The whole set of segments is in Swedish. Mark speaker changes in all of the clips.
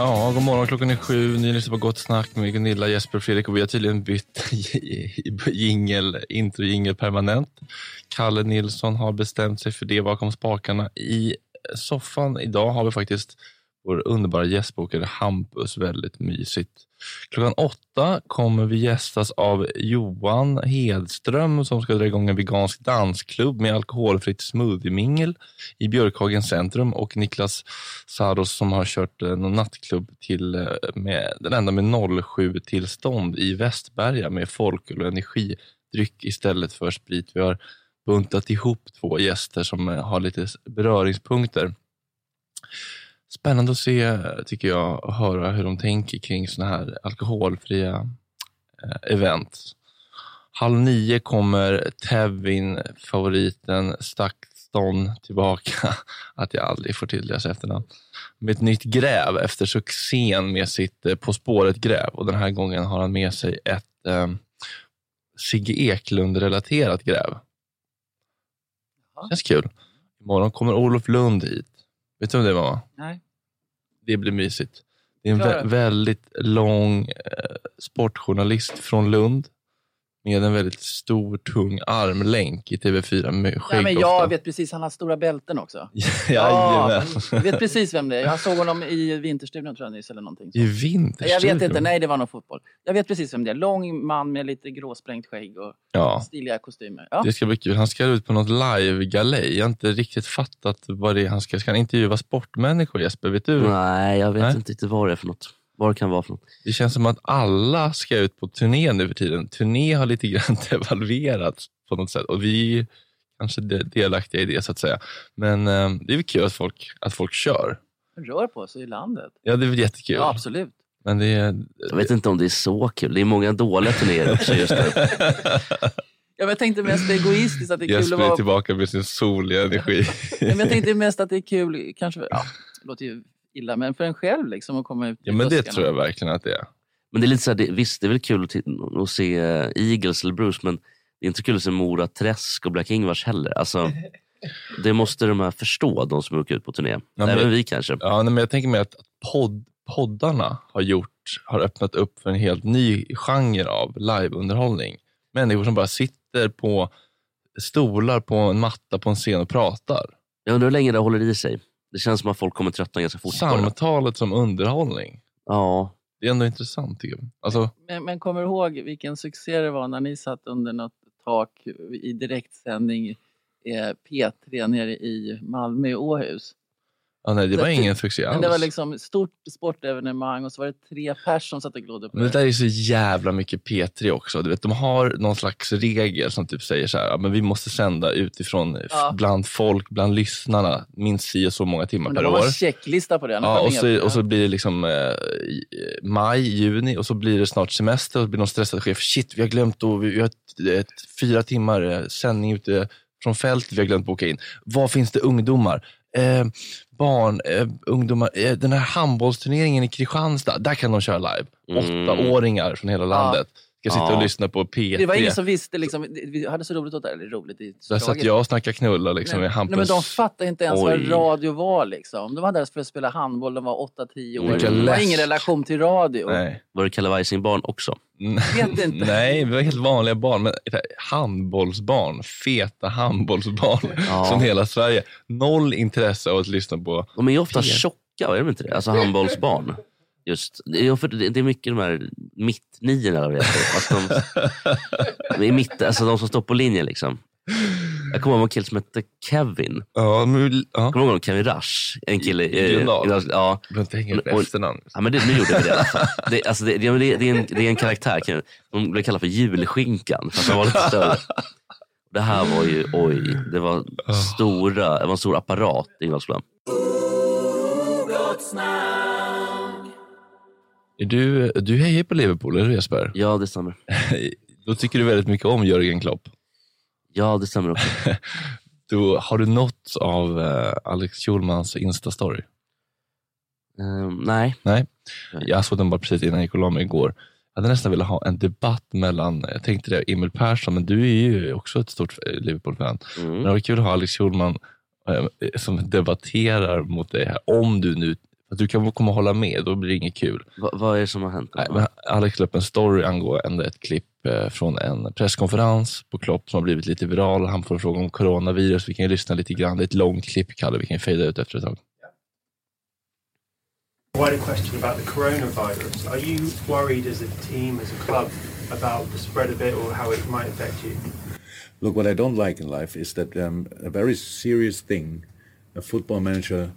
Speaker 1: Ja, god morgon. Klockan är sju. Ni lyssnar på Gott Snack med Gunilla, Jesper och Fredrik och vi har tydligen bytt jingel, intro-jingel permanent. Kalle Nilsson har bestämt sig för det bakom spakarna i soffan. Idag har vi faktiskt
Speaker 2: vår underbara gästbokare Hampus. Väldigt mysigt. Klockan åtta kommer vi gästas av Johan Hedström som ska dra igång en vegansk dansklubb med alkoholfritt smoothiemingel i Björkhagens centrum och Niklas Saros som har kört eh, en nattklubb till, eh, med, den enda med 07-tillstånd i Västberga med folköl och energidryck istället för sprit. Vi har buntat ihop två gäster som eh, har lite beröringspunkter. Spännande att se, tycker jag, och höra hur de tänker kring såna här alkoholfria eh, event. Halv nio kommer Tevin-favoriten Stakston tillbaka, att jag aldrig får till deras efternamn, med ett nytt gräv efter succén med sitt eh, På spåret-gräv. Och Den här gången har han med sig ett eh, Sigge Eklund-relaterat gräv. känns kul. Imorgon kommer Olof Lund hit. Vet du vem det var?
Speaker 3: Nej.
Speaker 2: Det blir mysigt. Det är en vä- väldigt lång eh, sportjournalist från Lund med en väldigt stor, tung armlänk i TV4 med skägg
Speaker 3: Ja, men
Speaker 2: ofta.
Speaker 3: jag vet precis, han har stora bälten också.
Speaker 2: Jajamän.
Speaker 3: jag vet precis vem det är. Jag såg honom i Vinterstudion tror jag nyss eller någonting.
Speaker 2: I vinterstudion.
Speaker 3: Jag vet inte, nej det var nog fotboll. Jag vet precis vem det är. Lång man med lite gråsprängt skägg och
Speaker 2: Ja,
Speaker 3: stiliga kostymer. Ja.
Speaker 2: det ska bli kul. Han ska ut på något live-galej. Jag har inte riktigt fattat vad det är han ska... Ska han intervjua sportmänniskor, Jesper? Vet du?
Speaker 4: Nej, jag vet
Speaker 2: Nej.
Speaker 4: inte riktigt vad det är för något. Vad det kan vara för något.
Speaker 2: Det känns som att alla ska ut på turné nu för tiden. Turné har lite grann devalverats på något sätt och vi är kanske de- delaktiga i det så att säga. Men eh, det är väl kul att folk, att folk kör.
Speaker 3: Rör på sig i landet.
Speaker 2: Ja, det är väl jättekul.
Speaker 3: Ja, absolut.
Speaker 2: Men det är...
Speaker 4: Jag vet inte om det är så kul. Det är många dåliga turnéer också just nu.
Speaker 3: Ja, men jag tänkte mest egoistiskt att det är kul
Speaker 2: Jesper
Speaker 3: att
Speaker 2: är
Speaker 3: vara...
Speaker 2: tillbaka med sin soliga energi.
Speaker 3: Ja, men jag tänkte mest att det är kul, kanske, ja, det låter ju illa, men för en själv liksom att komma ut i
Speaker 2: ja, men det tror jag verkligen att det är.
Speaker 4: Men det är lite så här, det, visst, det är väl kul att, att se eh, Eagles eller Bruce, men det är inte så kul att se Mora Träsk och Black Ingvars heller. Alltså, det måste de här förstå, de som åker ut på turné.
Speaker 2: men-
Speaker 4: Även vi kanske.
Speaker 2: Ja, nej, men jag tänker mig att podd, poddarna har, gjort, har öppnat upp för en helt ny genre av liveunderhållning. Människor som bara sitter på stolar på en matta på en scen och pratar.
Speaker 4: Jag undrar hur länge det håller i sig. Det känns som att folk kommer tröttna ganska fort.
Speaker 2: Samtalet som underhållning.
Speaker 4: Ja,
Speaker 2: Det är ändå intressant tycker jag. Alltså,
Speaker 3: Men, men kommer du ihåg vilken succé det var när ni satt under något tak i direktsändning eh, P3 nere i Malmö, Åhus?
Speaker 2: Ja, nej, det
Speaker 3: Så
Speaker 2: var ingen succé alls.
Speaker 3: Men det var liksom stort sportevenemang och så var det tre pers som satt och glodde på
Speaker 2: Men det
Speaker 3: det.
Speaker 2: där är så jävla mycket P3 också. Du vet, de har någon slags regel som typ säger så här, men vi måste sända utifrån
Speaker 3: Ja.
Speaker 2: bland folk, bland lyssnarna, minst si och så många timmar per
Speaker 3: det var
Speaker 2: år.
Speaker 3: en checklista på det.
Speaker 2: Ja, och, så, och så blir det liksom eh, eh, maj, juni och så blir det snart semester och så blir någon stressad chef. Shit, vi har glömt att vi har ett, ett, fyra timmar eh, sändning ute från fält vi har glömt boka in. Var finns det ungdomar? Eh, barn, eh, ungdomar. Eh, den här handbollsturneringen i Kristianstad, där kan de köra live.
Speaker 4: Mm.
Speaker 2: Åttaåringar från hela landet ska sitta och lyssna på P3.
Speaker 3: Det var ingen som visste. Liksom, vi hade så roligt åt det. Eller roligt, det så
Speaker 2: Där satt jag och snackade knulla liksom,
Speaker 3: Nej,
Speaker 2: med Hampus.
Speaker 3: nej, men de fattade inte ens
Speaker 4: Oj.
Speaker 3: vad radio var. Liksom. De var där för att spela handboll, de var 8-10 år.
Speaker 2: Vilka
Speaker 3: De har ingen relation till radio.
Speaker 2: Nej.
Speaker 4: var det Kalle Weising-barn också?
Speaker 3: Vet inte.
Speaker 2: Nej, vi var helt vanliga barn. Men handbollsbarn, feta handbollsbarn
Speaker 4: Ja.
Speaker 2: från hela Sverige. Noll intresse av att lyssna på.
Speaker 4: De är ju ofta
Speaker 2: P.
Speaker 4: tjocka, är de inte det? Alltså handbollsbarn. Just, det, är, för det det är mycket de här mittniorna, eller vad det heter. Att de, de, är mitt, alltså de som står på linjen. Liksom. Jag kommer ihåg en kille som hette Kevin.
Speaker 2: Ja, men, ja.
Speaker 4: Kommer du ihåg honom? Kevin Rush? En kille.
Speaker 2: I- i
Speaker 4: eh, ja,
Speaker 2: Du behöver inte hänga upp efternamn.
Speaker 4: Ja, men det, nu gjorde vi det i alla fall. Det, alltså det, det, det, det, är en, det är en karaktär, de blev kallade för julskinkan, för att han var lite större. Det här var ju, oj, det var stora, det var en stor apparat i Ingvardsskolan.
Speaker 2: Du, du hejar på Liverpool, eller hur Jesper?
Speaker 4: Ja, det stämmer.
Speaker 2: Då tycker du väldigt mycket om Jörgen Klopp.
Speaker 4: Ja, det stämmer också.
Speaker 2: Då, har du nått av eh, Alex Schulmans Insta-story?
Speaker 4: Ehm, nej,
Speaker 2: Nej, jag såg den bara precis innan jag gick och la mig igår. Jag hade nästan velat ha en debatt mellan, jag tänkte det, Emil Persson, men du är ju också ett stort eh, Liverpool-fan. Men
Speaker 4: mm.
Speaker 2: det var kul att ha Alex Schulman eh, som debatterar mot dig här. Om du nu, att du kan komma och hålla med, då blir det inget kul.
Speaker 4: Va, vad är det som har hänt?
Speaker 2: Nej, men Alex la upp en story angående ett klipp eh, från en presskonferens på Klopp som har blivit lite viral. Han får en fråga om coronavirus. Vi kan ju lyssna lite grann. Det är ett långt klipp, Kalle. Vi kan ju fejda ut efter ett tag.
Speaker 5: wider question about the coronavirus. Are you worried as a team, as a club, about the spread of it or how it might affect you?
Speaker 6: Look, what I don't like in life is that um, a very serious thing, a football manager's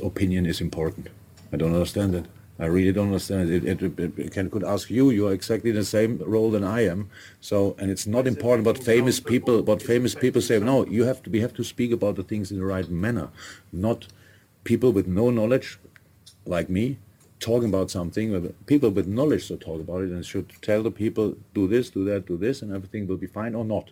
Speaker 6: opinion is important. I don't understand it. I really don't understand it. It, it, it can could ask you. You are exactly in the same role than I am. So, and it's not important what famous people, what famous people say. No, you have to. We have to speak about the things in the right manner, not people with no knowledge, like me, talking about something. People with knowledge should talk about it and should tell the people do this, do that, do this, and everything will be fine or not.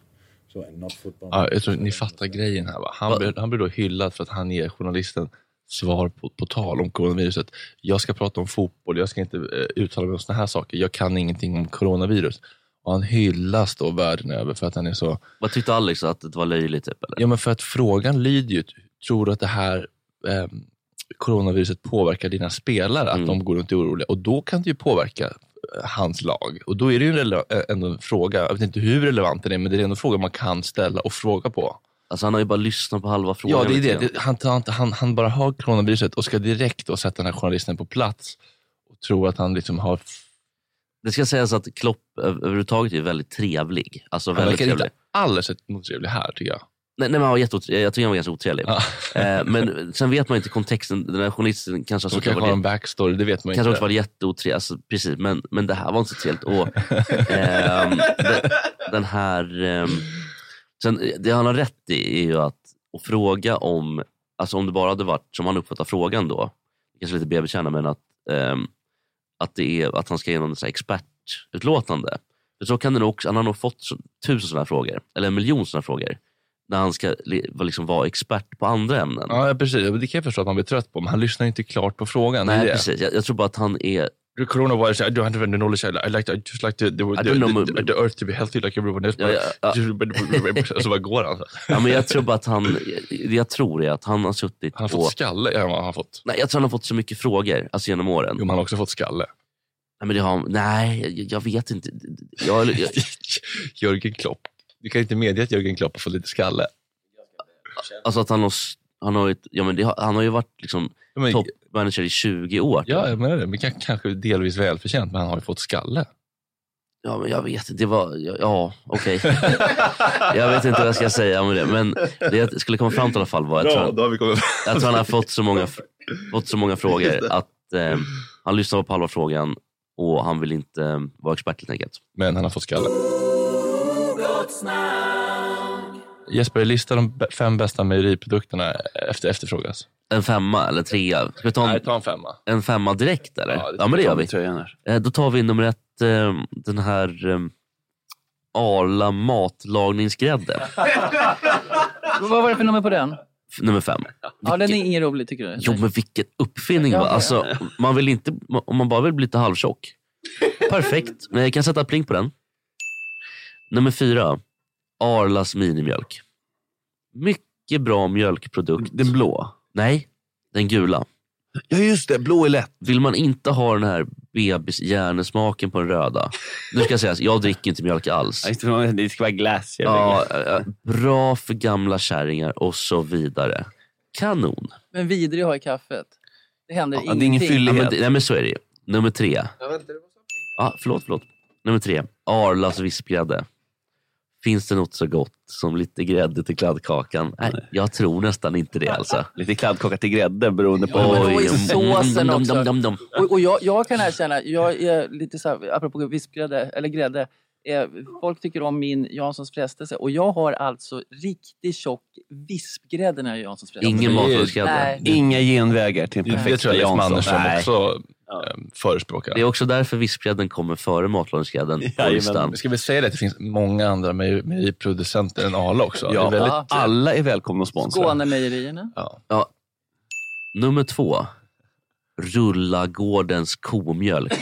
Speaker 6: So, and not football.
Speaker 2: Ja, jag tror ni fattar grejen här. Va? Han, blir, han blir då hyllad för att han ger journalisten svar på, på tal om coronaviruset. Jag ska prata om fotboll, jag ska inte eh, uttala mig om såna här saker. Jag kan ingenting om coronavirus. Och han hyllas då världen över för att han är så...
Speaker 4: Vad tyckte Alex? Att det var löjligt? Typ, eller?
Speaker 2: Ja, men för att frågan lyder ju, tror du att det här eh, coronaviruset påverkar dina spelare? Att
Speaker 4: Mm.
Speaker 2: de går runt och är oroliga? Och då kan det ju påverka eh, hans lag. Och då är det ju en rele- eh, en fråga, jag vet inte hur relevant den är, men det är ändå en fråga man kan ställa och fråga på.
Speaker 4: Alltså, han har ju bara lyssnat på halva frågan.
Speaker 2: Ja, det är det. han, tar inte- han, han bara har coronaviruset och ska direkt då sätta den här journalisten på plats och tro att han liksom har...
Speaker 4: Det ska sägas att Klopp över- överhuvudtaget är väldigt trevlig. Alltså
Speaker 2: Han
Speaker 4: väldigt
Speaker 2: verkar
Speaker 4: trevlig.
Speaker 2: inte alls otrevlig här tycker jag.
Speaker 4: Nej, nej, men han var. Jag tycker han var ganska otrevlig. Eh, men sen vet man inte kontexten. Den här journalisten kanske har suttit
Speaker 2: kanske
Speaker 4: och
Speaker 2: har en backstory, det vet man
Speaker 4: kanske
Speaker 2: inte.
Speaker 4: har varit jätteotrevlig. Alltså, precis, men, men det här var inte så trevligt. Och, ehm, den, den här... ehm, sen, det han har rätt i är ju att, att fråga om... Alltså om det bara hade varit, som han uppfattar frågan då, kanske lite bebeskärna, men att, ehm, att, det är, att han ska ge någon så här expertutlåtande. För så kan det nog också, han har nog fått så, tusen sådana frågor, eller en miljon sådana frågor, när han ska liksom vara expert på andra ämnen.
Speaker 2: Ja, precis. Det kan jag förstå att man blir trött på, men han lyssnar inte klart på frågan.
Speaker 4: Nej, precis. Jag, jag tror bara att han är...
Speaker 2: The coronavirus, I don't have any knowledge. I, I like I just like the, the, the,
Speaker 4: don't know,
Speaker 2: the, the earth to be healthy like everyone else.
Speaker 4: Ja, ja, ja.
Speaker 2: Och så bara går han.
Speaker 4: Ja, men jag tror bara att han... Det jag tror är att han har suttit
Speaker 2: Han har fått skalle. Ja, han har fått.
Speaker 4: Nej, jag tror han har fått så mycket frågor alltså genom åren.
Speaker 2: Jo, men han har också fått skalle.
Speaker 4: Nej, men det har, nej jag, jag vet inte. Jag, jag,
Speaker 2: Jörgen Klopp. Du kan inte medge att Jörgen Klopp har fått lite skalle.
Speaker 4: alltså att han har... Han har, ett, ja, men det, han har ju varit liksom
Speaker 2: Ja, men,
Speaker 4: toppmanager i 20 år.
Speaker 2: ja, jag menar det. Men kan- kanske delvis välförtjänt, men han har ju fått skalle.
Speaker 4: Ja, men jag vet inte. Det var... Ja, ja okej. jag vet inte vad jag ska säga om det. Men det jag skulle komma fram till i alla fall var... Jag tror, han,
Speaker 2: har vi kommit
Speaker 4: jag tror han har fått så många, fått så många frågor att eh, han lyssnar på halva frågan och han vill inte eh, vara expert helt enkelt.
Speaker 2: Men han har fått skalle. Jesper, lista de fem bästa mejeriprodukterna efter efterfrågas.
Speaker 4: En femma eller trea? Ska vi ta en,
Speaker 2: Nej, ta en femma.
Speaker 4: en femma direkt eller?
Speaker 2: Ja, det
Speaker 4: Ja, men det gör vi.
Speaker 7: Tröjan.
Speaker 4: Eh, Då tar vi nummer ett, eh, den här eh, Arla matlagningsgrädde.
Speaker 3: Vad var det för nummer på den?
Speaker 4: Nummer fem.
Speaker 3: Ja, den är ingen rolig tycker du?
Speaker 4: Jo men vilken uppfinning.
Speaker 3: Ja,
Speaker 4: va? Alltså, man vill inte, om man bara vill bli lite halvtjock. Perfekt. Men jag kan sätta pling på den. Nummer fyra. Arlas minimjölk. Mycket bra mjölkprodukt.
Speaker 7: Den blå.
Speaker 4: Nej, den gula.
Speaker 7: Ja just det, blå är lätt.
Speaker 4: Vill man inte ha den här bebishjärnesmaken på den röda. Nu ska jag säga, jag dricker inte mjölk alls.
Speaker 7: Det, ska vara glass.
Speaker 4: Ja, bra för gamla kärringar och så vidare. Kanon.
Speaker 3: Men vidrig har i kaffet. Det händer
Speaker 7: Ja, det är ingen
Speaker 3: ingenting.
Speaker 7: fyllighet.
Speaker 4: Ja, men, det- nej men så är det ju. Nummer tre. Ja, förlåt, förlåt. Nummer tre. Arlas vispgrädde. Finns det något så gott som lite grädde till kladdkakan? Nej, jag tror nästan inte det alltså.
Speaker 7: Lite kladdkaka till grädde beroende på...
Speaker 3: Oj,
Speaker 4: Oj,
Speaker 3: såsen
Speaker 4: dom,
Speaker 3: också.
Speaker 4: dom, dom, dom.
Speaker 3: Och, och jag, jag kan erkänna, jag är lite så här, apropå vispgrädde, eller grädde. Eh, folk tycker om min Janssons frestelse och jag har alltså riktigt tjock vispgrädde när jag gör Janssons frestelse.
Speaker 4: Ingen matlagsgrädde.
Speaker 3: Nej.
Speaker 7: Inga genvägar till en
Speaker 2: Det,
Speaker 7: perfekt
Speaker 2: det tror jag Leif
Speaker 7: Nej.
Speaker 2: också eh, förespråkar.
Speaker 4: Det är också därför vispgrädden kommer före matlagningsgrädden på
Speaker 7: Jajamän.
Speaker 4: listan.
Speaker 2: Ska vi säga det att det finns många andra mejeri- mejeriproducenter än Arla också?
Speaker 7: Ja,
Speaker 2: väldigt,
Speaker 3: Ja.
Speaker 7: alla är välkomna att sponsra.
Speaker 3: Skånemejerierna.
Speaker 2: ja.
Speaker 4: Nummer två. Rullagårdens komjölk.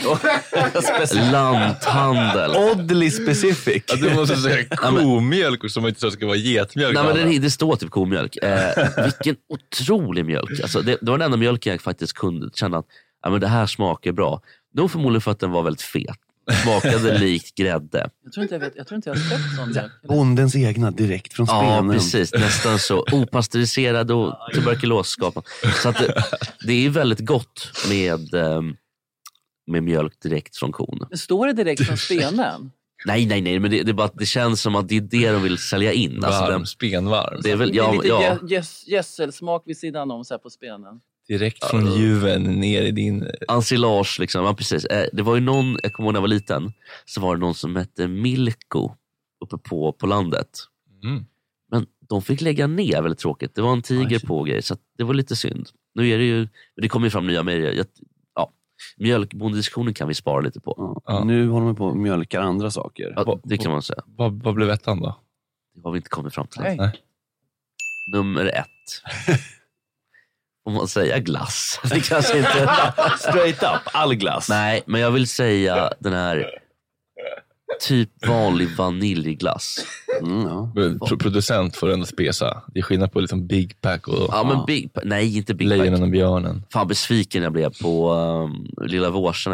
Speaker 4: Lanthandel.
Speaker 7: Oddly specific.
Speaker 2: Ja, du måste säga komjölk som inte så ska vara getmjölk.
Speaker 4: Nej, men det, det står typ komjölk. Eh, vilken otrolig mjölk. Alltså, det, det var den enda mjölken jag faktiskt kunde känna att ja, men det här smakar bra. Nog förmodligen för att den var väldigt fet. Smakade likt grädde.
Speaker 3: Jag tror inte jag, vet, jag, tror inte jag har sett sån mjölk.
Speaker 7: Bondens egna, direkt från
Speaker 4: Ja,
Speaker 7: spenen.
Speaker 4: precis. Nästan så. Opastöriserad och tuberkulosskapande. Så att det, det är väldigt gott med, ehm, med mjölk direkt från kon.
Speaker 3: Men står det direkt från spenen?
Speaker 4: Nej, nej, nej, men det, det, bara, det känns som att det är det de vill sälja in. Alltså,
Speaker 2: Varm,
Speaker 4: den,
Speaker 2: spenvarm.
Speaker 4: det är väl,
Speaker 3: Det är
Speaker 4: ja,
Speaker 3: lite
Speaker 4: ja,
Speaker 3: gödselsmak vid sidan om så här på spenen.
Speaker 2: Direkt från juven ner i din...
Speaker 4: ensilage. Liksom. Ja, precis. Eh, Det var ju någon, jag kommer ihåg när jag var liten, så var det någon som hette Milko uppe på, på landet.
Speaker 2: Mm.
Speaker 4: Men de fick lägga ner, väldigt tråkigt. Det var en tiger på och grejer, så att det var lite synd. Nu är det ju, men det kommer ju fram nya. Jag- Ja, mjölkbondiskussionen kan vi spara lite på.
Speaker 7: Ja. Nu håller man på och mjölkar andra saker.
Speaker 4: Ja, det kan man säga.
Speaker 2: Vad, vad blev ettan då?
Speaker 4: Det har vi inte kommit fram till.
Speaker 3: Nej.
Speaker 4: Nummer ett. Om man säga glass. Det kanske inte...
Speaker 7: Straight up, all glass.
Speaker 4: Nej, men jag vill säga den här typ vanlig vaniljglass.
Speaker 7: Mm, ja.
Speaker 2: Pro- Producent får ändå spesa. Det är skillnad på liksom Big Pack och
Speaker 4: Ja, men Big Pa- Nej, inte Big
Speaker 2: Lejonen
Speaker 4: Pack.
Speaker 2: och björnen.
Speaker 4: Fan besviken jag blev på um, Lilla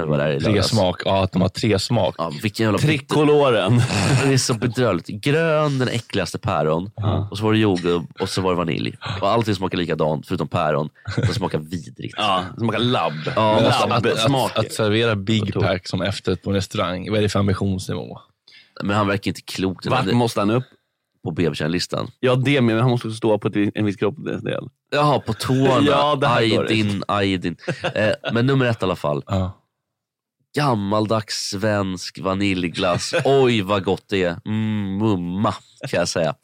Speaker 4: vi var där i
Speaker 2: Tre
Speaker 4: lördags.
Speaker 2: smak. Ja, att de har tre smak.
Speaker 4: Ja, vilken jävla
Speaker 7: Trikoloren.
Speaker 4: Det är så bedrövligt. Grön, den äckligaste päron. Och så var det jordgubb och så var det vanilj. Och allting smakar likadant förutom päron. Det smakar vidrigt.
Speaker 7: Ja, smakar labb.
Speaker 4: Ja,
Speaker 2: Men alltså, att,
Speaker 7: Labbsmak.
Speaker 2: att, att servera Big Pack som efterrätt på en restaurang, vad är det för ambitionsnivå?
Speaker 4: Men han verkar inte klok.
Speaker 7: Vart
Speaker 4: där-
Speaker 7: måste han upp?
Speaker 4: På BB-listan.
Speaker 7: Ja, det med, men han måste också stå på ett, en viss kroppsdel.
Speaker 4: Jaha, på tårna.
Speaker 7: Ja, det här går
Speaker 4: Ajdin, Ajdin. Eh, men nummer ett i alla fall.
Speaker 2: Ja.
Speaker 4: Gammaldags svensk vaniljglass. Oj vad gott det är. Mm, mumma kan jag säga.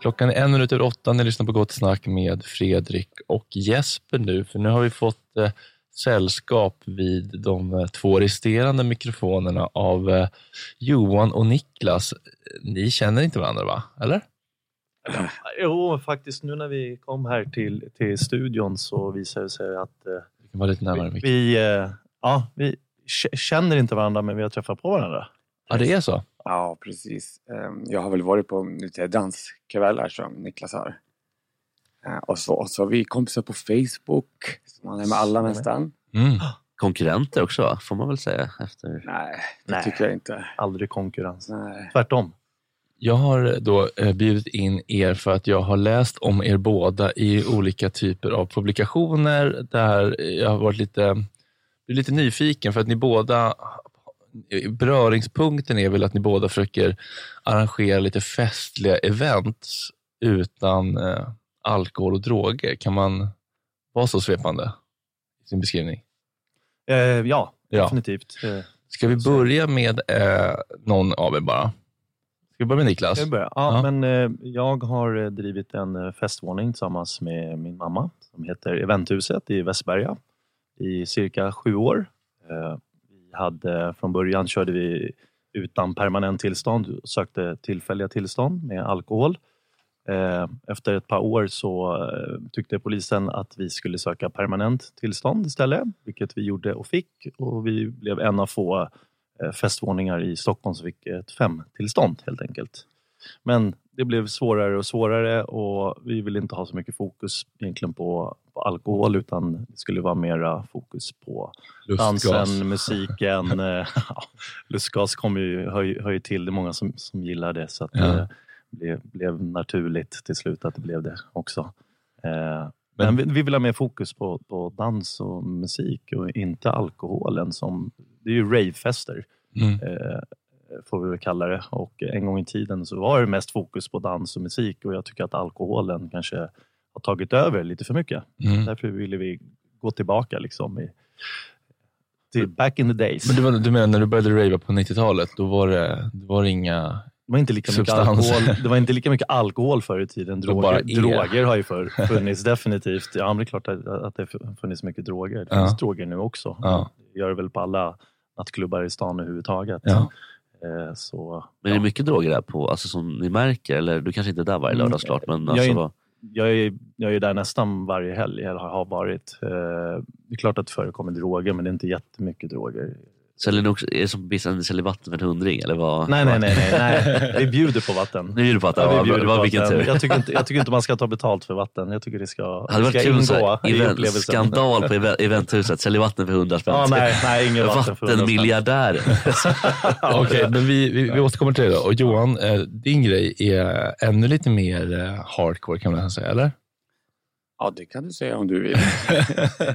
Speaker 2: Klockan är en minut över åtta. Ni lyssnar på Gott Snack med Fredrik och Jesper nu. För nu har vi fått eh, sällskap vid de eh, två resterande mikrofonerna av eh, Johan och Niklas. Ni känner inte varandra va? Eller?
Speaker 8: Jo, faktiskt nu när vi kom här till, till studion så visade det sig att eh,
Speaker 2: Vi kan vara lite närmare.
Speaker 8: vi, eh, ja, vi känner inte varandra men vi har träffat på varandra.
Speaker 2: Ja, det är så?
Speaker 9: Ja, precis. Ehm, Jag har väl varit på danskvällar som Niklas har. Eh, Och så, och så är vi kompisar på Facebook. som Man är med alla nästan.
Speaker 2: Mm.
Speaker 4: Konkurrenter också får man väl säga. Efter...
Speaker 9: Nej, det
Speaker 8: Nej.
Speaker 9: tycker jag inte.
Speaker 8: Aldrig konkurrens.
Speaker 9: Nej.
Speaker 8: Tvärtom.
Speaker 2: Jag har då eh, bjudit in er för att jag har läst om er båda i olika typer av publikationer där jag har varit lite, lite nyfiken för att ni båda, beröringspunkten är väl att ni båda försöker arrangera lite festliga events utan eh, alkohol och droger. Kan man vara så svepande i sin beskrivning?
Speaker 8: Eh, ja,
Speaker 2: Ja.
Speaker 8: definitivt. Eh,
Speaker 2: Ska vi börja med eh, någon av er bara? Ska vi börja med Niklas?
Speaker 8: Vi börja? Ja,
Speaker 2: Ja.
Speaker 8: Men, eh, jag har eh, drivit en eh, festvåning tillsammans med min mamma som heter Eventhuset i Västberga i cirka sju år. Vi hade, från början körde vi utan permanent tillstånd sökte tillfälliga tillstånd med alkohol. Eh, Efter ett par år så eh, tyckte polisen att vi skulle söka permanent tillstånd istället, vilket vi gjorde och fick. Och vi blev en av få eh, festvåningar i Stockholm som fick ett femtillstånd helt enkelt. Men det blev svårare och svårare och vi ville inte ha så mycket fokus egentligen på, på alkohol utan det skulle vara mera fokus på
Speaker 2: Lustgas.
Speaker 8: dansen, musiken. Lustgas kommer ju, hör, hör ju till, det är många som, som gillar det så att
Speaker 2: Ja.
Speaker 8: Blev, blev naturligt till slut att det blev det också. Eh, men vi, vi vill ha mer fokus på, på dans och musik och inte alkoholen som, det är ju ravefester
Speaker 2: Mm.
Speaker 8: eh, får vi väl kalla det. Och en gång i tiden så var det mest fokus på dans och musik och jag tycker att alkoholen kanske har tagit över lite för mycket.
Speaker 2: Mm.
Speaker 8: Därför ville vi gå tillbaka liksom i, till back in the days.
Speaker 2: Men du, du menar när du började rava på 90-talet, då var det, då var det inga...
Speaker 8: Det var inte lika mycket alkohol, det var inte lika mycket alkohol förr i tiden. Droger,
Speaker 2: er.
Speaker 8: droger har ju för, funnits definitivt. Ja, men det är klart att, att det har funnits mycket droger. Det
Speaker 2: Ja.
Speaker 8: finns droger nu också.
Speaker 2: Ja.
Speaker 8: Det gör det väl på alla nattklubbar i stan överhuvudtaget.
Speaker 2: Ja.
Speaker 8: Eh, Så,
Speaker 4: Men är det mycket droger där på, alltså som ni märker? Eller du kanske inte är där varje lördag såklart. Men
Speaker 8: jag,
Speaker 4: alltså,
Speaker 8: är,
Speaker 4: vad-
Speaker 8: jag, är, jag är där nästan varje helg, eller har varit. Eh, Det är klart att det förekommer droger, men det är inte jättemycket droger.
Speaker 4: Säljer ni också, är det som Bissan säljer vatten för en hundring? Eller vad?
Speaker 8: Nej, nej, nej, nej, nej. Vi bjuder på vatten.
Speaker 4: Ni bjuder på vatten? Ja,
Speaker 8: vi bjuder
Speaker 4: vad-
Speaker 8: på
Speaker 4: vilken
Speaker 8: vatten.
Speaker 4: tur.
Speaker 8: Jag tycker, inte, jag tycker inte man ska ta betalt för vatten. Jag tycker det ska,
Speaker 4: Det hade varit
Speaker 8: ska
Speaker 4: kul så
Speaker 8: ingå
Speaker 4: här
Speaker 8: i
Speaker 4: event,
Speaker 8: upplevelsen.
Speaker 4: skandal på event, eventhuset. Säljer vatten för 100 spänn.
Speaker 8: Ja, nej, nej, ingen vatten för 100 spänn.
Speaker 4: Vattenmiljardären.
Speaker 2: Okej, men vi, vi, vi återkommer till det då. Och Johan, eh, din grej är ännu lite mer eh, hardcore kan man säga, eller?
Speaker 9: Ja, det kan du säga om du vill.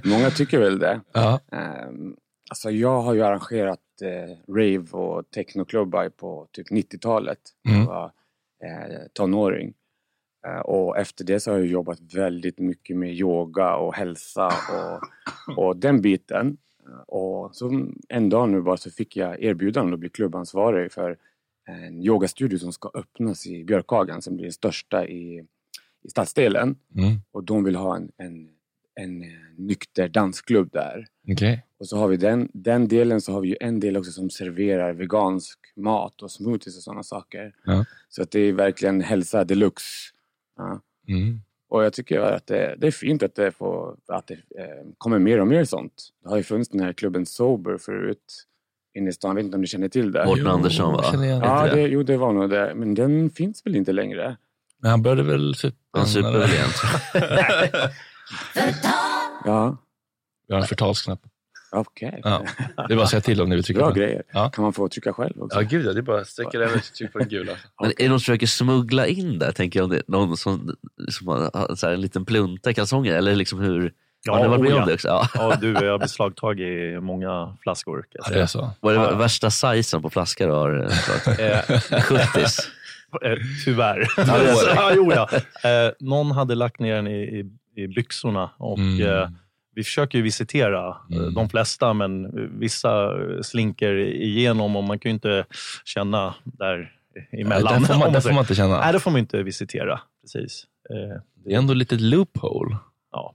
Speaker 9: Många tycker väl det.
Speaker 2: Ja.
Speaker 9: Ehm, alltså jag har ju arrangerat eh, rave och technoklubbar på typ 90-talet. när
Speaker 2: Mm.
Speaker 9: Jag var eh, tonåring. Eh, och efter det så har jag jobbat väldigt mycket med yoga och hälsa och, och den biten. Och så en dag nu bara så fick jag erbjudande att bli klubbansvarig för en yogastudio som ska öppnas i Björkhagen som blir den största i, i stadsdelen.
Speaker 2: Mm.
Speaker 9: Och de vill ha en, en, en nykter dansklubb där.
Speaker 2: Okej.
Speaker 9: Och så har vi den, den delen så har vi ju en del också som serverar vegansk mat och smoothies och sådana saker.
Speaker 2: Ja.
Speaker 9: Så att det är verkligen hälsa deluxe. Ja.
Speaker 2: Mm.
Speaker 9: Och jag tycker att det, det är fint att det, får, att det eh, kommer mer och mer sånt. Det har ju funnits den här klubben Sober förut inne i stan. Jag vet inte om ni känner till det?
Speaker 4: Mårten Andersson, va?
Speaker 9: Ja, det, jo det var nog det. Men den finns väl inte längre?
Speaker 2: Men han började väl supa?
Speaker 4: Han super väl igen.
Speaker 9: Ja,
Speaker 2: Vi har en förtalsknapp.
Speaker 9: Okej.
Speaker 2: Ja. Det är bara att säga till om ni vill trycka
Speaker 9: Bra
Speaker 2: på den.
Speaker 9: grejer.
Speaker 2: Ja.
Speaker 9: Kan man få trycka själv också?
Speaker 2: Ja, gud ja. Det är bara att sträcka över och trycka på den gula.
Speaker 4: Men är det någon som försöker smuggla in där? Tänker jag om det är någon som, som har så här, en liten plunta i kalsonger? Eller liksom hur? har ni varit med
Speaker 8: oh
Speaker 4: om
Speaker 8: ja.
Speaker 4: det också? Ja.
Speaker 8: Ja, du, jag har beslagtagit många flaskor.
Speaker 2: Ja, det är så.
Speaker 4: Vad är det
Speaker 8: Ja.
Speaker 4: värsta sizen på flaskor du har eh, slagit?
Speaker 8: Eh,
Speaker 4: 70
Speaker 8: Eh, Tyvärr. ja, jo, ja. Eh, någon hade lagt ner den i, i, i byxorna och
Speaker 2: Mm.
Speaker 8: Vi försöker ju visitera eh,
Speaker 2: Mm.
Speaker 8: de flesta men vissa slinker igenom och man kan ju inte känna där emellan.
Speaker 2: Där får
Speaker 8: om
Speaker 2: man, där får man inte känna.
Speaker 8: Nej, det får man inte visitera. Precis. Eh,
Speaker 2: Det är ändå lite loophole.
Speaker 8: ja.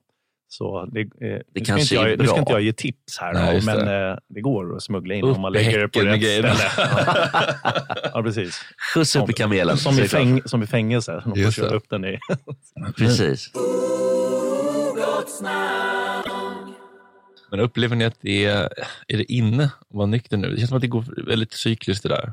Speaker 8: Så det, eh, nu, ska inte jag, nu ska inte jag ge tips här,
Speaker 2: Nej,
Speaker 8: då, men
Speaker 2: det.
Speaker 8: det går att smuggla in
Speaker 2: Upp
Speaker 8: om man
Speaker 2: i
Speaker 8: lägger det på rätt ställe. Ja. precis.
Speaker 4: Skjuts upp i kamelen.
Speaker 8: Som i,
Speaker 4: säger klart.
Speaker 8: fäng, som i fängelse. De får
Speaker 2: det.
Speaker 8: upp den i...
Speaker 4: Precis.
Speaker 2: Men upplever ni att det är, är det inne att vara nykter nu? Det känns som att det går väldigt cykliskt det där.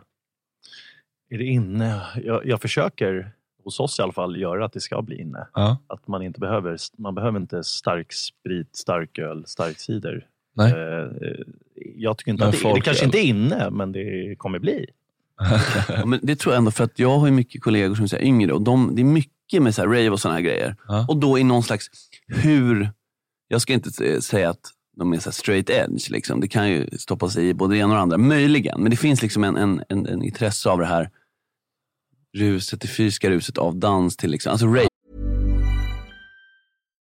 Speaker 8: Är det inne? Jag, jag försöker, hos oss i alla fall, göra att det ska bli inne.
Speaker 2: Ja.
Speaker 8: Att man inte behöver, man behöver inte stark sprit, stark öl, stark cider.
Speaker 2: Nej.
Speaker 8: Eh, jag tycker inte
Speaker 2: Men
Speaker 8: att det, det kanske inte är inne, men det kommer bli.
Speaker 7: Ja, men det tror jag ändå för att jag har ju mycket kollegor som är yngre och de, det är mycket med så här rave och såna här grejer.
Speaker 2: Ja.
Speaker 7: Och då i någon slags hur, jag ska inte säga att de är så straight edge, liksom. det kan ju stoppa sig i både det ena och det andra, möjligen. Men det finns liksom en, en, en, en intresse av det här ruset, det fysiska ruset av dans till liksom, alltså rave.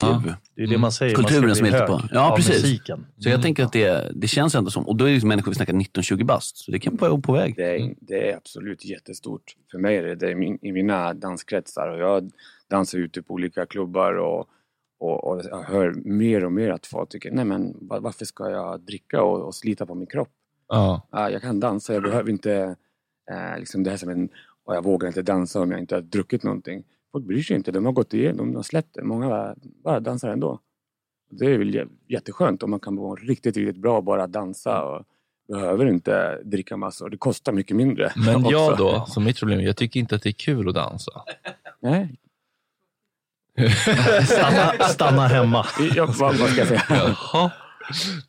Speaker 7: Ja.
Speaker 8: Det är det man säger. man ska
Speaker 7: Kulturen
Speaker 8: bli
Speaker 7: som är lite
Speaker 8: hög
Speaker 7: på. Ja, precis.
Speaker 8: Musiken.
Speaker 7: Så jag tänker att det, det känns ändå som, och då är det liksom människor vi snackar 19-20 bast, så det kan vara på väg.
Speaker 9: Det är, det är absolut jättestort. För mig är det det i, min, i mina danskretsar. Och jag dansar ute på olika klubbar och, och, och jag hör mer och mer att folk tycker, nej men va- varför ska jag dricka och, och slita på min kropp?
Speaker 2: Ja.
Speaker 9: Ja, jag kan dansa, jag behöver inte eh, liksom det här som en, och jag vågar inte dansa om jag inte har druckit någonting. Folk bryr sig inte, de har gått igenom, de har släppt det. Många bara, bara dansar ändå. Det är väl jä- jätteskönt om man kan vara riktigt, riktigt bra och bara dansa och behöver inte dricka massor. Det kostar mycket mindre.
Speaker 2: Men
Speaker 9: också.
Speaker 2: jag då, som mitt problem, jag tycker inte att det är kul att dansa.
Speaker 9: Nej.
Speaker 8: Stanna, stanna hemma.
Speaker 9: Ja, vad, vad ska jag säga?
Speaker 2: Jaha.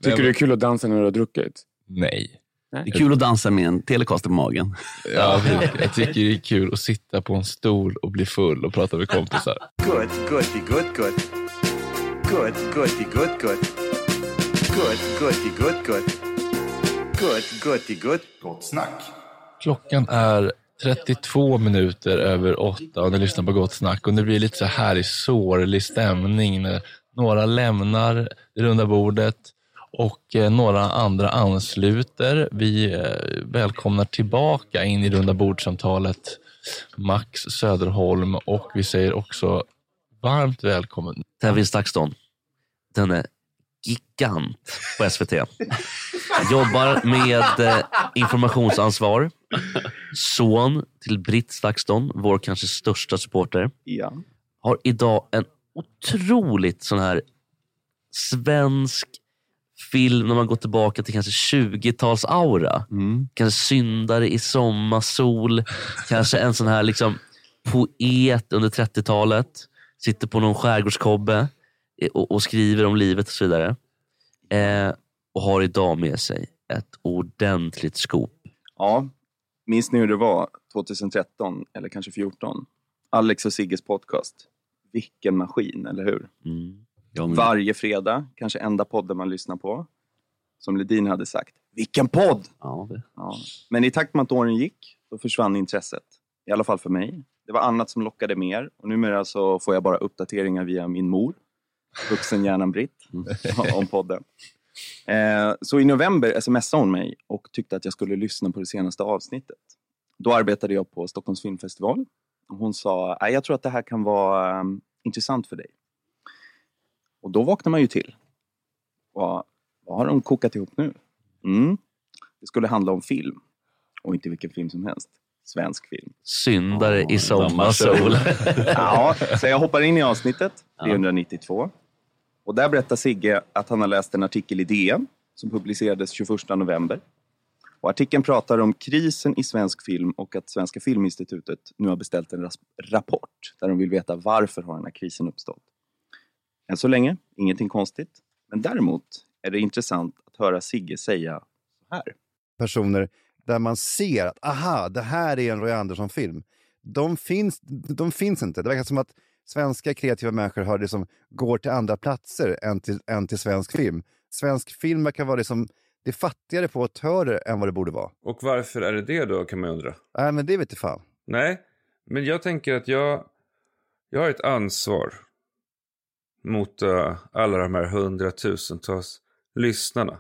Speaker 9: Tycker du det är kul att dansa när du har druckit?
Speaker 2: Nej.
Speaker 7: Det är kul att dansa med en Telecaster på magen.
Speaker 2: Ja, jag tycker det är kul att sitta på en stol och bli full och prata med kompisar.
Speaker 10: Good, goody, good, good. Good, goody, good, good. Good, goody, good, good. Good, goody, good. Gott snack.
Speaker 2: Klockan är 32 minuter över åtta och ni lyssnar på Gott Snack och det blir lite så här i sorglig stämning när några lämnar det runda bordet och eh, några andra ansluter. Vi eh, välkomnar tillbaka in i runda bordsamtalet Max Söderholm och vi säger också varmt välkommen.
Speaker 4: Tevin Stakston. Den är gigant på SVT. Jobbar med eh, informationsansvar. Son till Britt Stakston, vår kanske största supporter.
Speaker 11: Ja.
Speaker 4: Har idag en otroligt sån här svensk film när man går tillbaka till kanske 20-tals-aura. Kanske syndare i sommarsol. kanske en sån här liksom poet under 30-talet. Sitter på någon skärgårdskobbe och, och skriver om livet och så vidare. Eh, och har idag med sig ett ordentligt skop.
Speaker 11: Ja, minns ni hur det var 2013 eller kanske 2014? Alex och Sigges podcast. Vilken maskin, eller hur?
Speaker 4: Men-
Speaker 11: Varje fredag, kanske enda podden man lyssnar på. Som Ledin hade sagt, vilken podd!
Speaker 4: Ja, det.
Speaker 11: Ja. Men i takt med att åren gick, då försvann intresset. I alla fall för mig. Det var annat som lockade mer och numera så får jag bara uppdateringar via min mor, vuxenhjärnan Britt, om podden. Eh, så i november smsade hon mig och tyckte att jag skulle lyssna på det senaste avsnittet. Då arbetade jag på Stockholms filmfestival. Och hon sa, "Nej, jag tror att det här kan vara um, intressant för dig. Och då vaknar man ju till. Vad, vad har de kokat ihop nu? Mm. Det skulle handla om film. Och inte vilken film som helst. Svensk film.
Speaker 4: Syndare i sommarsol.
Speaker 11: ja, så jag hoppar in i avsnittet, 392. Och där berättar Sigge att han har läst en artikel i DN som publicerades 21 november. Och artikeln pratar om krisen i svensk film och att Svenska Filminstitutet nu har beställt en rapport där de vill veta varför har den här krisen uppstått. Än så länge, ingenting konstigt. Men däremot är det intressant att höra Sigge säga så här.
Speaker 12: personer där man ser att aha, det här är en Roy Andersson-film. De finns, de finns inte. Det verkar som att svenska kreativa människor har det som går till andra platser än till, än till svensk film. Svensk film verkar vara det som det är fattigare på autörer än vad det borde vara.
Speaker 13: Och varför är det det då kan man undra.
Speaker 12: Nej, men det vet jag fan.
Speaker 13: Nej, men jag tänker att jag, jag har ett ansvar mot eh, alla de här hundratusentals lyssnarna.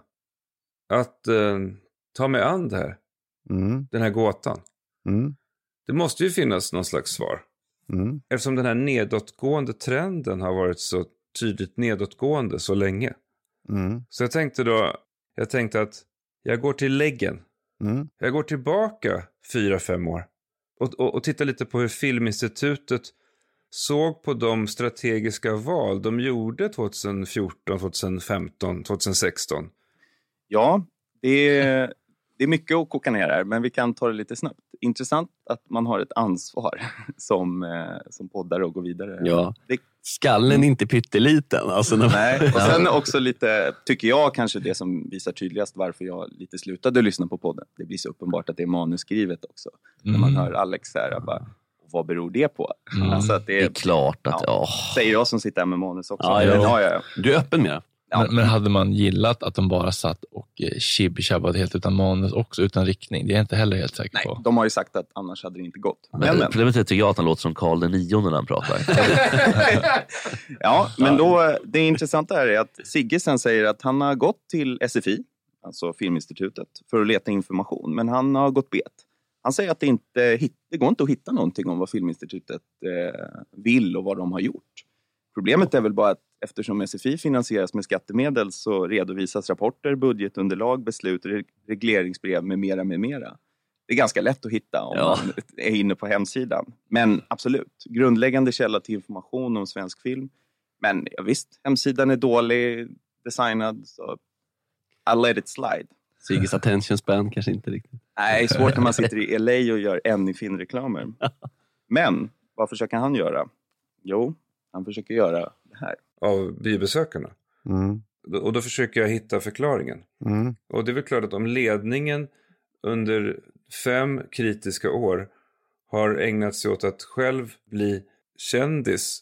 Speaker 13: Att eh, ta mig an det här.
Speaker 12: Mm.
Speaker 13: Den här gåtan.
Speaker 12: Mm.
Speaker 13: Det måste ju finnas någon slags svar.
Speaker 12: Mm.
Speaker 13: Eftersom den här nedåtgående trenden har varit så tydligt nedåtgående så länge.
Speaker 12: Mm.
Speaker 13: Så jag tänkte då, jag tänkte att jag går till läggen.
Speaker 12: Mm.
Speaker 13: Jag går tillbaka fyra, fem år och, och, och tittar lite på hur Filminstitutet såg på de strategiska val de gjorde 2014, 2015, 2016.
Speaker 11: Ja, det är, det är mycket att koka ner här, men vi kan ta det lite snabbt. Intressant att man har ett ansvar som, eh, som poddare och gå vidare.
Speaker 7: Ja.
Speaker 11: Det,
Speaker 7: Skallen är inte pytteliten. Alltså, när-
Speaker 11: Nej, och sen också lite, tycker jag kanske det som visar tydligast varför jag lite slutade lyssna på podden. Det blir så uppenbart att det är manusskrivet också. När man
Speaker 4: Mm.
Speaker 11: hör Alex här, bara, vad beror det på?
Speaker 4: Mm.
Speaker 11: Alltså att det,
Speaker 4: Det är klart att-
Speaker 11: ja, Säger jag som sitter här med manus också.
Speaker 2: Ja,
Speaker 11: Men,
Speaker 2: ja.
Speaker 11: ja, ja.
Speaker 7: Du är öppen med det.
Speaker 2: Men, men hade man gillat att de bara satt och eh, tjibb-tjabbade helt utan manus också, utan riktning? Det är jag inte heller helt säker på.
Speaker 11: De har ju sagt att annars hade det inte gått.
Speaker 4: Men,
Speaker 11: Men, men.
Speaker 4: Problemet är tycker jag att han låter som Karl den nionde när han pratar.
Speaker 11: Ja, men då, det intressanta här är att Sigge sen säger att han har gått till SFI, alltså Filminstitutet, för att leta information. Men han har gått bet. Han säger att det inte det går inte att hitta någonting om vad Filminstitutet eh, vill och vad de har gjort. Problemet är väl bara att eftersom SFI finansieras med skattemedel så redovisas rapporter, budgetunderlag, beslut, re- regleringsbrev med mera, med mera. Det är ganska lätt att hitta om
Speaker 7: Ja.
Speaker 11: man är inne på hemsidan. Men absolut, grundläggande källa till information om svensk film. Men ja, visst, hemsidan är dålig designad, så I let it slide.
Speaker 7: Sigges attention span kanske inte riktigt.
Speaker 11: Nej, det är svårt när man sitter i LA och gör filmreklamer. Men vad försöker han göra? Jo, han försöker göra det här.
Speaker 13: Av biobesökarna.
Speaker 12: Mm.
Speaker 13: Och då försöker jag hitta förklaringen.
Speaker 12: Mm.
Speaker 13: Och det är väl klart att om ledningen under fem kritiska år har ägnat sig åt att själv bli kändis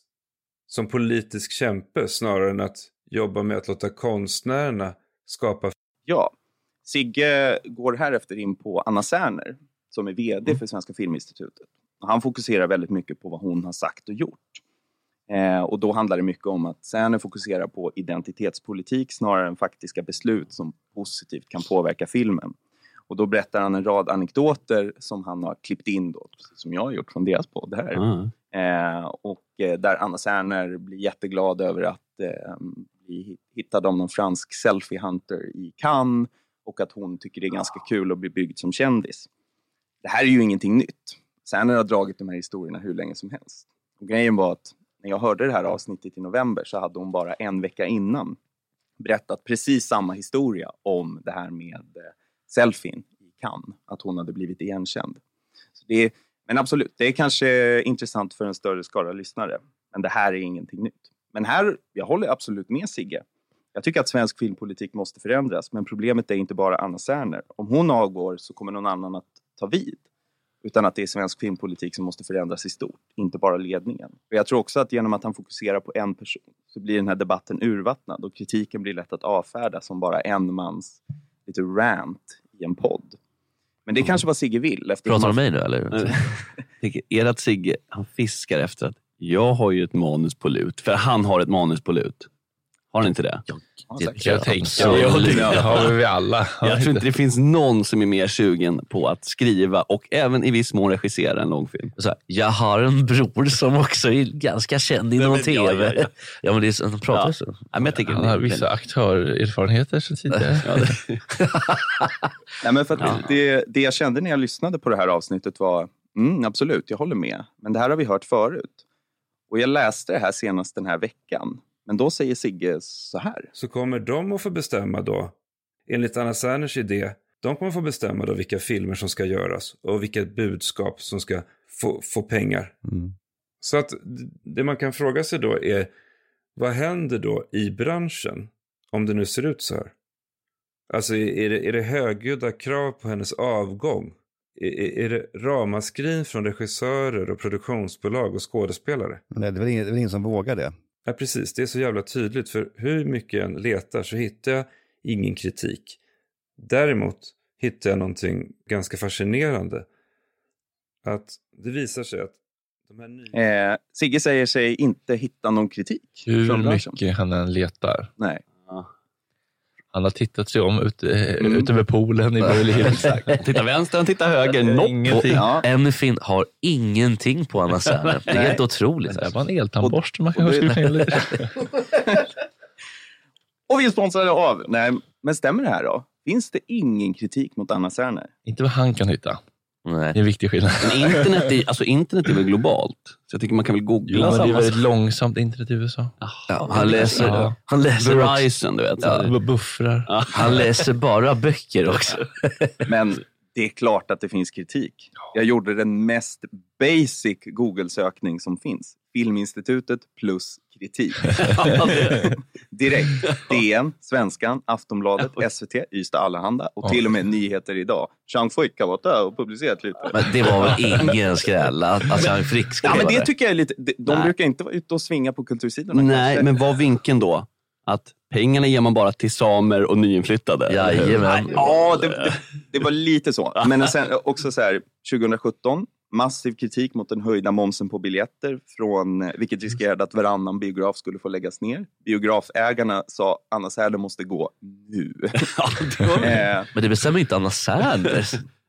Speaker 13: som politisk kämpe snarare än att jobba med att låta konstnärerna skapa
Speaker 11: Ja, Sigge går härefter in på Anna Serner som är VD
Speaker 13: Mm.
Speaker 11: för Svenska Filminstitutet. Han fokuserar väldigt mycket på vad hon har sagt och gjort. Eh, och då handlar det mycket om att Serner fokuserar på identitetspolitik snarare än faktiska beslut som positivt kan påverka filmen. Och då berättar han en rad anekdoter som han har klippt in då, som jag har gjort från deras podd här.
Speaker 7: Ah.
Speaker 11: Eh, och eh, där Anna Serner blir jätteglad över att eh, bli hittad av någon fransk selfie-hunter i Cannes och att hon tycker det är ganska kul att bli byggd som kändis. Det här är ju ingenting nytt. Serner har dragit de här historierna hur länge som helst. Och grejen var att när jag hörde det här avsnittet i november så hade hon bara en vecka innan berättat precis samma historia om det här med eh, selfien i Cannes, att hon hade blivit igenkänd. Så det är, men absolut, det är kanske intressant för en större skara lyssnare. Men det här är ingenting nytt. Men här, jag håller absolut med Sigge. Jag tycker att svensk filmpolitik måste förändras, men problemet är inte bara Anna Serner. Om hon avgår så kommer någon annan att ta vid. Utan att det är svensk filmpolitik som måste förändras i stort, inte bara ledningen. Och jag tror också att genom att han fokuserar på en person så blir den här debatten urvattnad och kritiken blir lätt att avfärda som bara en mans lite rant i en podd. Men det är kanske vad Sigge vill.
Speaker 4: Pratar du om mig nu eller?
Speaker 7: Är det att Sigge han fiskar efter att jag har ju ett manus på lut, för han har ett manus på lut. Har han inte det?
Speaker 2: Det kan jag tänka
Speaker 7: Ja,
Speaker 2: mig.
Speaker 7: jag
Speaker 2: Det
Speaker 7: tycker-
Speaker 2: har vi alla.
Speaker 7: Jag tror inte det finns någon som är mer sugen på att skriva och även i viss mån regissera en långfilm.
Speaker 4: Så jag har en bror som också är ganska känd inom
Speaker 7: men-
Speaker 4: tv.
Speaker 7: ja,
Speaker 4: Ja,
Speaker 7: ja.
Speaker 4: men det är, de pratar
Speaker 7: Ja.
Speaker 4: så.
Speaker 7: Ja, men jag tycker
Speaker 2: Han har vissa aktörerfarenheter sedan tidigare.
Speaker 7: Ja, det-
Speaker 11: Nej, men för att det, det jag kände när jag lyssnade på det här avsnittet var, mm, absolut, jag håller med. Men det här har vi hört förut. Och jag läste det här senast den här veckan. Men då säger Sigge så här.
Speaker 13: Så kommer de att få bestämma då, enligt Anna Serners idé, de kommer få bestämma då vilka filmer som ska göras och vilket budskap som ska få, få pengar. Så att det man kan fråga sig då är, vad händer då i branschen om det nu ser ut så här? Alltså är det, är det högljudda krav på hennes avgång? Är, är- det ramaskrin från regissörer och produktionsbolag och skådespelare?
Speaker 12: Men det är väl ingen, det är väl ingen som vågar det.
Speaker 13: Ja, precis. Det är så jävla tydligt. För hur mycket jag än letar så hittar jag ingen kritik. Däremot hittar jag någonting ganska fascinerande. Att det visar sig att de här nya...
Speaker 11: Eh, Sigge säger sig inte hitta någon kritik.
Speaker 2: Hur mycket han än letar.
Speaker 11: Nej.
Speaker 2: Han har tittat sig om ute,
Speaker 11: Mm.
Speaker 2: ute vid poolen i Beverly Hills.
Speaker 7: Titta vänster, han tittar höger. Nope.
Speaker 2: Ingenting.
Speaker 4: Och Enfin har ingenting på Anna Serner. Det är helt otroligt.
Speaker 2: Det var en eltandborste man
Speaker 11: och
Speaker 2: kanske skulle lite.
Speaker 11: Och vi är sponsrade av... Nej, men stämmer det här då? Finns det ingen kritik mot Anna Serner?
Speaker 2: Inte vad han kan hitta.
Speaker 4: Nej.
Speaker 2: Det är en viktig skillnad.
Speaker 7: Men internet är, alltså, internet är väl globalt? Så jag tycker man kan väl googla
Speaker 2: Jo, men det är väldigt långsamt internet i USA.
Speaker 4: Ja, han läser,
Speaker 2: Ja.
Speaker 4: han läser.
Speaker 7: Verizon, du vet.
Speaker 4: Ja.
Speaker 2: Bu- Buffrar.
Speaker 4: Han läser bara böcker också.
Speaker 11: Men det är klart att det finns kritik. Jag gjorde den mest basic Google-sökning som finns. Filminstitutet plus kritik. Direkt. DN, Svenskan, Aftonbladet, SVT, Ystad Allehanda och till och med Nyheter Idag. Jean Frick har varit där och publicerat lite.
Speaker 4: Men det var väl ingen skräll att att Jean Frick skulle
Speaker 11: Ja, men
Speaker 4: vara
Speaker 11: det tycker jag är lite... de- De
Speaker 7: Nej.
Speaker 11: brukar inte vara ute och svinga på kultursidorna.
Speaker 7: Nej,
Speaker 11: kanske.
Speaker 7: men var vinkeln då? Att pengarna ger man bara till samer och nyinflyttade?
Speaker 4: Jajamän.
Speaker 11: Ja, det, det, det var lite så. Men sen också så här, 2017, massiv kritik mot den höjda momsen på biljetter, från, vilket riskerade att varannan biograf skulle få läggas ner. Biografägarna sa Anna Serner måste gå nu. eh,
Speaker 4: Men det bestämmer inte Anna.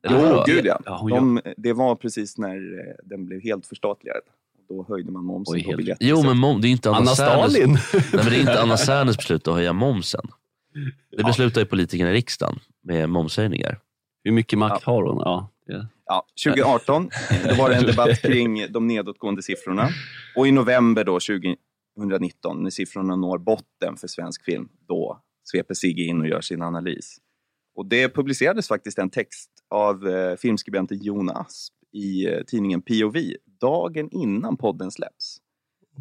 Speaker 4: Eller
Speaker 11: jo,
Speaker 4: vadå?
Speaker 11: gud ja. De, det var precis när eh, den blev helt förstatligad. Då höjde man momsen
Speaker 7: Oj,
Speaker 11: på
Speaker 7: helt-
Speaker 11: biljetter.
Speaker 4: Jo, men mom, det är inte Anna,
Speaker 7: Anna Stalin?
Speaker 4: Nej, men det är inte Anna Serners beslut att höja momsen. Det beslutar ju politikerna i riksdagen med momshöjningar.
Speaker 7: Hur mycket makt har hon? Ja, det-
Speaker 11: Ja, 2018 då var det en debatt kring de nedåtgående siffrorna. Och i november då, 20, 119, när siffrorna når botten för svensk film, då sveper Sigge in och gör sin analys. Och det publicerades faktiskt en text av eh, filmskribenten Jon Asp i eh, tidningen POV dagen innan podden släpps.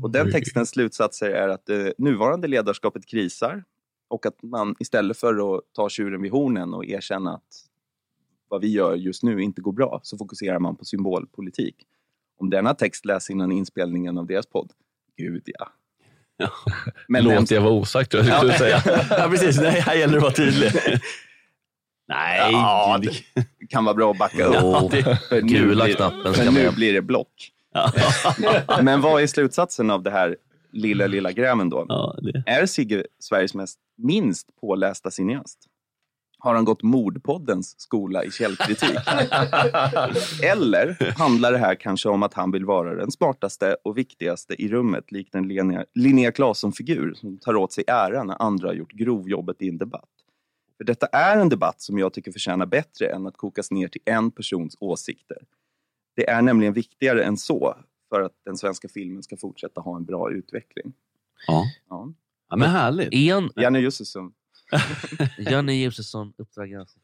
Speaker 11: Och den textens slutsatser är att det nuvarande ledarskapet krisar och att man istället för att ta tjuren vid hornen och erkänna att vad vi gör just nu inte går bra, så fokuserar man på symbolpolitik. Om denna text läs innan inspelningen av deras podd, gud ja.
Speaker 2: Men Låt det vara osagt, tror jag skulle säga.
Speaker 7: ja, precis. Nej, här gäller det att vara tydlig. Nej,
Speaker 11: Ja, det kan vara bra att backa upp. Nu
Speaker 4: gula
Speaker 11: blir-
Speaker 4: knappen
Speaker 11: För nu blir det block. Men vad är slutsatsen av det här lilla, lilla grämen då? Är Sigge Sveriges mest, minst pålästa cineast? Har han gått Mordpoddens skola i källkritik? Eller handlar det här kanske om att han vill vara den smartaste och viktigaste i rummet, likt en Linnea Claesson-figur som tar åt sig äran när andra har gjort grovjobbet i en debatt? För detta är en debatt som jag tycker förtjänar bättre än att kokas ner till en persons åsikter. Det är nämligen viktigare än så för att den svenska filmen ska fortsätta ha en bra utveckling.
Speaker 7: Ja.
Speaker 11: Ja.
Speaker 7: Ja, men härligt.
Speaker 4: En...
Speaker 11: Janne Josefsson.
Speaker 4: Janne Josefsson, Uppdrag granskning.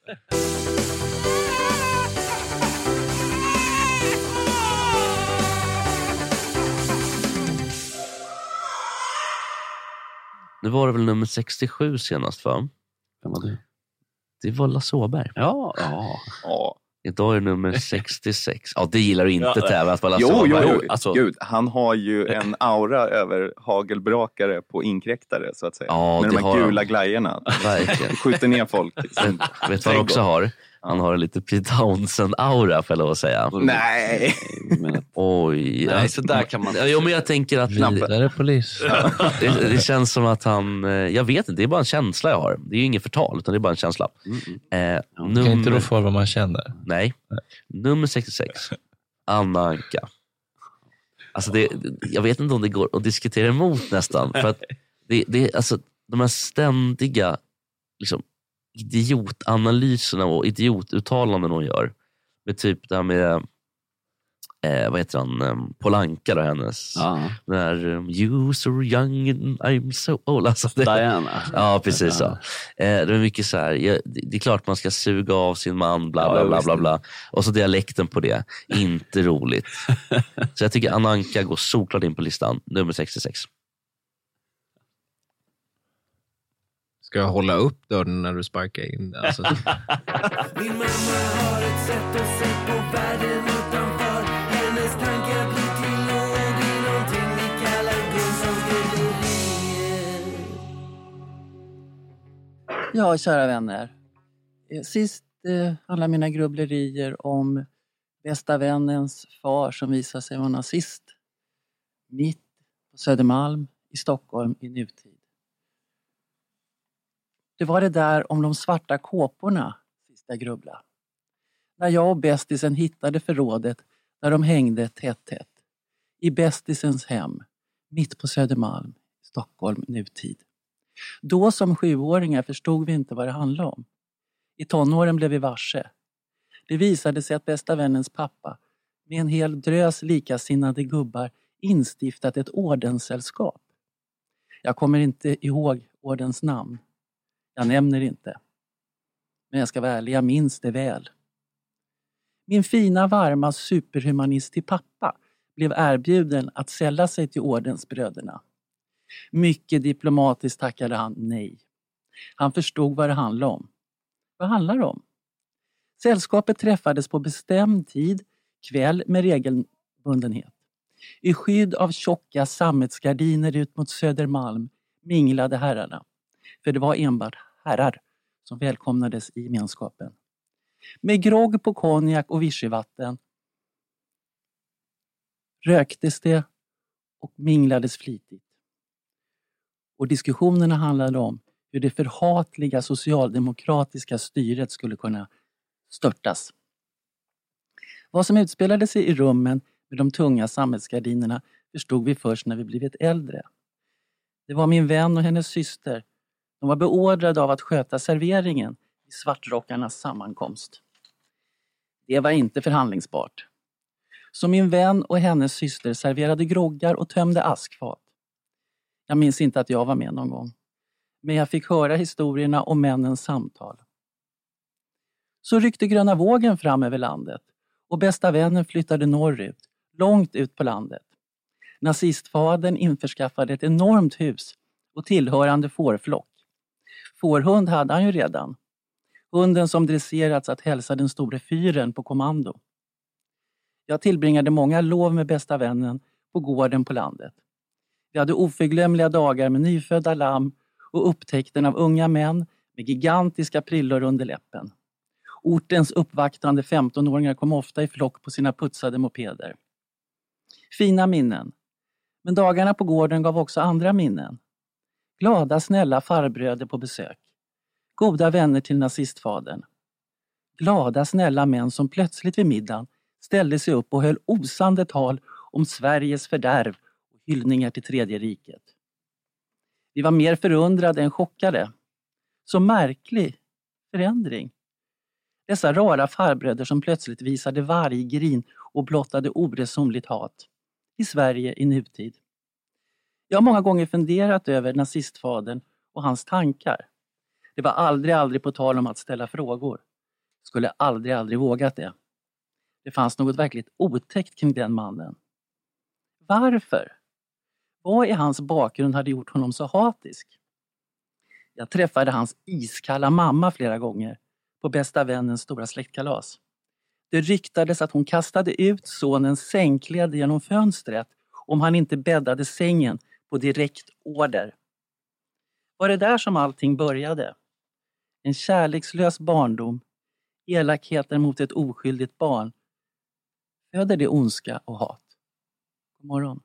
Speaker 4: Nu var det väl nummer 67 senast va?
Speaker 7: Vem var det?
Speaker 4: Det var Lasse Åberg.
Speaker 7: Ja, ja.
Speaker 4: Idag är nummer 66. Ja, det gillar du inte
Speaker 11: Ja,
Speaker 4: tävlat på Lasse
Speaker 11: Jo, jo,
Speaker 4: Åberg.
Speaker 11: jo.
Speaker 4: Alltså,
Speaker 11: Gud, han har ju en aura över hagelbrakare på inkräktare, så att säga.
Speaker 4: Ja,
Speaker 11: Med de här
Speaker 4: han.
Speaker 11: gula glajjorna.
Speaker 4: Verkligen.
Speaker 11: Skjuter ner folk.
Speaker 4: Vet du vad han också har? Han har lite Pete Townsend-aura får jag lov att säga.
Speaker 11: Nej!
Speaker 4: Oj.
Speaker 7: Nej, så där kan man-
Speaker 4: Ja, jo, men jag tänker att...
Speaker 2: Vidare polis.
Speaker 4: det, det känns som att han... eh, Jag vet inte, det är bara en känsla jag har. Det är ju inget förtal, utan det är bara en känsla. Eh,
Speaker 2: Kan inte rå för vad man känner?
Speaker 4: Nej. Nummer 66. Anna Anka. Alltså det, jag vet inte om det går att diskutera emot nästan. För att det, det, alltså, de här ständiga liksom, idiotanalyserna och idiotuttalanden hon gör. Med typ det här med eh, vad heter han, um, Polanka då, hennes.
Speaker 7: Ja.
Speaker 4: Den här um, You so young and I'm so old. Alltså det,
Speaker 7: Diana.
Speaker 4: Ja, precis så. Eh, det är mycket så här, ja, det, är klart man ska suga av sin man, bla
Speaker 7: Ja,
Speaker 4: bla bla. bla, bla. Och så dialekten på det. Inte roligt. så jag tycker Anna Anka går solklart in på listan, nummer 66.
Speaker 14: Ska jag hålla upp dörren när du sparkar in? Alltså.
Speaker 15: Min mamma har ett sätt att se på världen utanför Hennes tankar blir till ord i någonting vi kallar grubblerier
Speaker 3: Ja, kära vänner. Eh, Sist eh, alla mina grubblerier om bästa vännens far som visade sig vara nazist. Mitt på Södermalm i Stockholm i nutid. Det var det där om de svarta kåporna sist jag grubblade. När jag och bästisen hittade förrådet där de hängde tätt tätt. I bästisens hem, mitt på Södermalm, Stockholm nutid. Då som sjuåringar förstod vi inte vad det handlade om. I tonåren blev vi varse. Det visade sig att bästa vännens pappa med en hel drös likasinnade gubbar instiftat ett ordenssällskap. Jag kommer inte ihåg ordens namn. Jag nämner inte. Men jag ska vara ärlig, jag minns det väl. Min fina, varma superhumanist till pappa blev erbjuden att sälla sig till ordensbröderna. Mycket diplomatiskt tackade han nej. Han förstod vad det handlade om. Vad handlar det om? Sällskapet träffades på bestämd tid, kväll med regelbundenhet. I skydd av tjocka sammetsgardiner ut mot Södermalm minglade herrarna. För det var enbart herrar som välkomnades i gemenskapen. Med grogg på konjak och vichyvatten röktes det och minglades flitigt. Och diskussionerna handlade om hur det förhatliga socialdemokratiska styret skulle kunna störtas. Vad som utspelade sig i rummen med de tunga samhällsgardinerna förstod vi först när vi blivit äldre. Det var min vän och hennes syster. De var beordrade av att sköta serveringen i svartrockarnas sammankomst. Det var inte förhandlingsbart. Så min vän och hennes syster serverade groggar och tömde askfat. Jag minns inte att jag var med någon gång. Men jag fick höra historierna om männens samtal. Så ryckte gröna vågen fram över landet och bästa vännen flyttade norrut, långt ut på landet. Nazistfadern införskaffade ett enormt hus och tillhörande fårflock. Fårhund hade han ju redan. Hunden som dresserats att hälsa den store fyren på kommando. Jag tillbringade många lov med bästa vännen på gården på landet. Vi hade oförglömliga dagar med nyfödda lamm och upptäckten av unga män med gigantiska prillor under läppen. Ortens uppvaktande 15-åringar kom ofta i flock på sina putsade mopeder. Fina minnen. Men dagarna på gården gav också andra minnen. Glada, snälla farbröder på besök. Goda vänner till nazistfadern. Glada, snälla män som plötsligt vid middagen ställde sig upp och höll osande tal om Sveriges fördärv och hyllningar till Tredje riket. Vi var mer förundrade än chockade. Så märklig förändring. Dessa rara farbröder som plötsligt visade varggrin och blottade oresonligt hat. I Sverige i nutid. Jag har många gånger funderat över nazistfadern och hans tankar. Det var aldrig, aldrig på tal om att ställa frågor. Skulle aldrig, aldrig vågat det. Det fanns något verkligt otäckt kring den mannen. Varför? Vad i hans bakgrund hade gjort honom så hatisk? Jag träffade hans iskalla mamma flera gånger på bästa vännens stora släktkalas. Det ryktades att hon kastade ut sonens sängkläder genom fönstret om han inte bäddade sängen på direkt order. Var det där som allting började? En kärlekslös barndom, elakheter mot ett oskyldigt barn. Föder det ondska och hat? God morgon.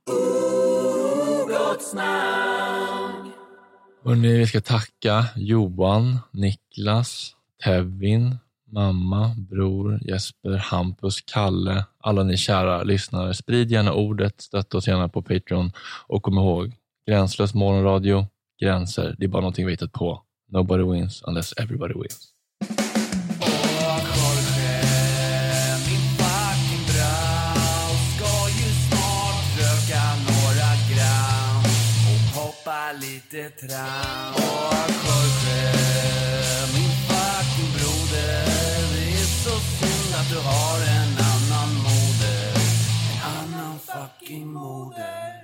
Speaker 2: Hörrni, vi ska tacka Johan, Niklas, Tevin, mamma, bror, Jesper, Hampus, Kalle, alla ni kära lyssnare. Sprid gärna ordet, stötta oss gärna på Patreon och kom ihåg, gränslös morgonradio, gränser, det är bara någonting vi hittat på. Nobody wins unless everybody wins.
Speaker 15: lite trams. Att du har en annan moder. En annan fucking moder.